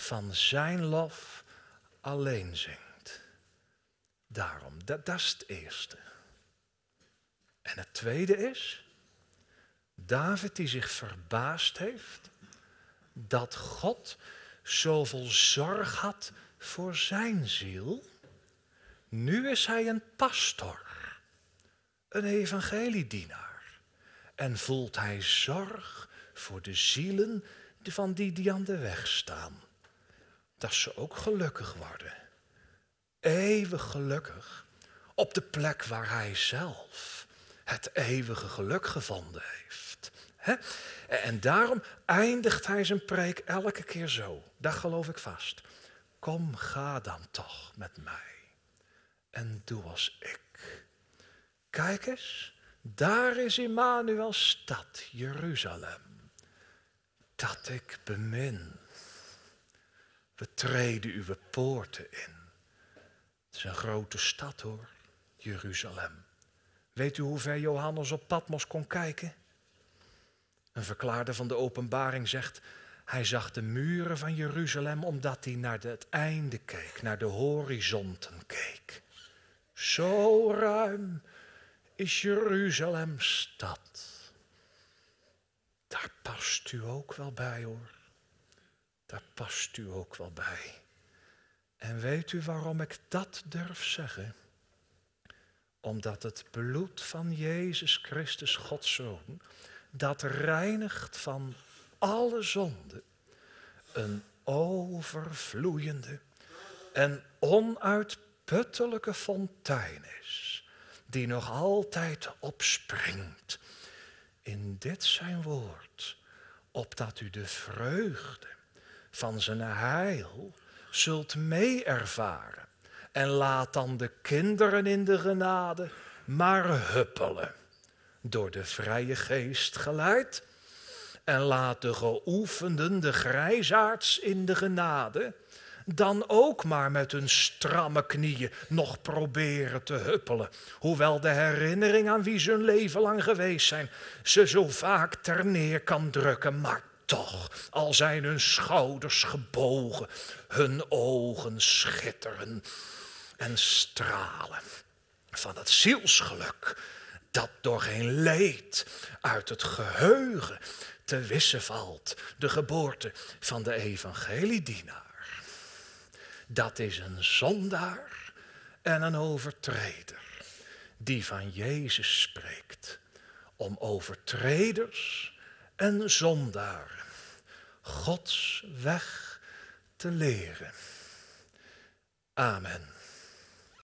van zijn lof alleen zingt. Daarom, dat, dat is het eerste. En het tweede is, David die zich verbaasd heeft dat God zoveel zorg had voor zijn ziel. Nu is hij een pastor, een evangeliedienaar. En voelt hij zorg voor de zielen van die die aan de weg staan. Dat ze ook gelukkig worden. Eeuwig gelukkig op de plek waar hij zelf het eeuwige geluk gevonden heeft. En daarom eindigt hij zijn preek elke keer zo. Dat geloof ik vast. Kom, ga dan toch met mij en doe als ik. Kijk eens, daar is Immanuel's stad, Jeruzalem, dat ik bemin. We treden uw poorten in. Het is een grote stad hoor, Jeruzalem. Weet u hoe ver Johannes op Patmos kon kijken? Een verklaarder van de openbaring zegt, hij zag de muren van Jeruzalem omdat hij naar het einde keek, naar de horizonten keek. Zo ruim is Jeruzalem stad. Daar past u ook wel bij hoor. Daar past u ook wel bij. En weet u waarom ik dat durf zeggen? Omdat het bloed van Jezus Christus, Gods Zoon, dat reinigt van alle zonde, een overvloeiende en onuitputtelijke fontein is, die nog altijd opspringt. In dit zijn woord, opdat u de vreugde van zijn heil zult mee ervaren. En laat dan de kinderen in de genade maar huppelen door de vrije geest geleid. En laat de geoefenden, de grijzaards in de genade, dan ook maar met hun stramme knieën nog proberen te huppelen. Hoewel de herinnering aan wie ze hun leven lang geweest zijn, ze zo vaak ter neer kan drukken. Maar toch, al zijn hun schouders gebogen, hun ogen schitteren en stralen. van het zielsgeluk dat door geen leed uit het geheugen te wissen valt. De geboorte van de evangeliedienaar. Dat is een zondaar en een overtreder die van Jezus spreekt. Om overtreders en zondaren Gods weg te leren. Amen.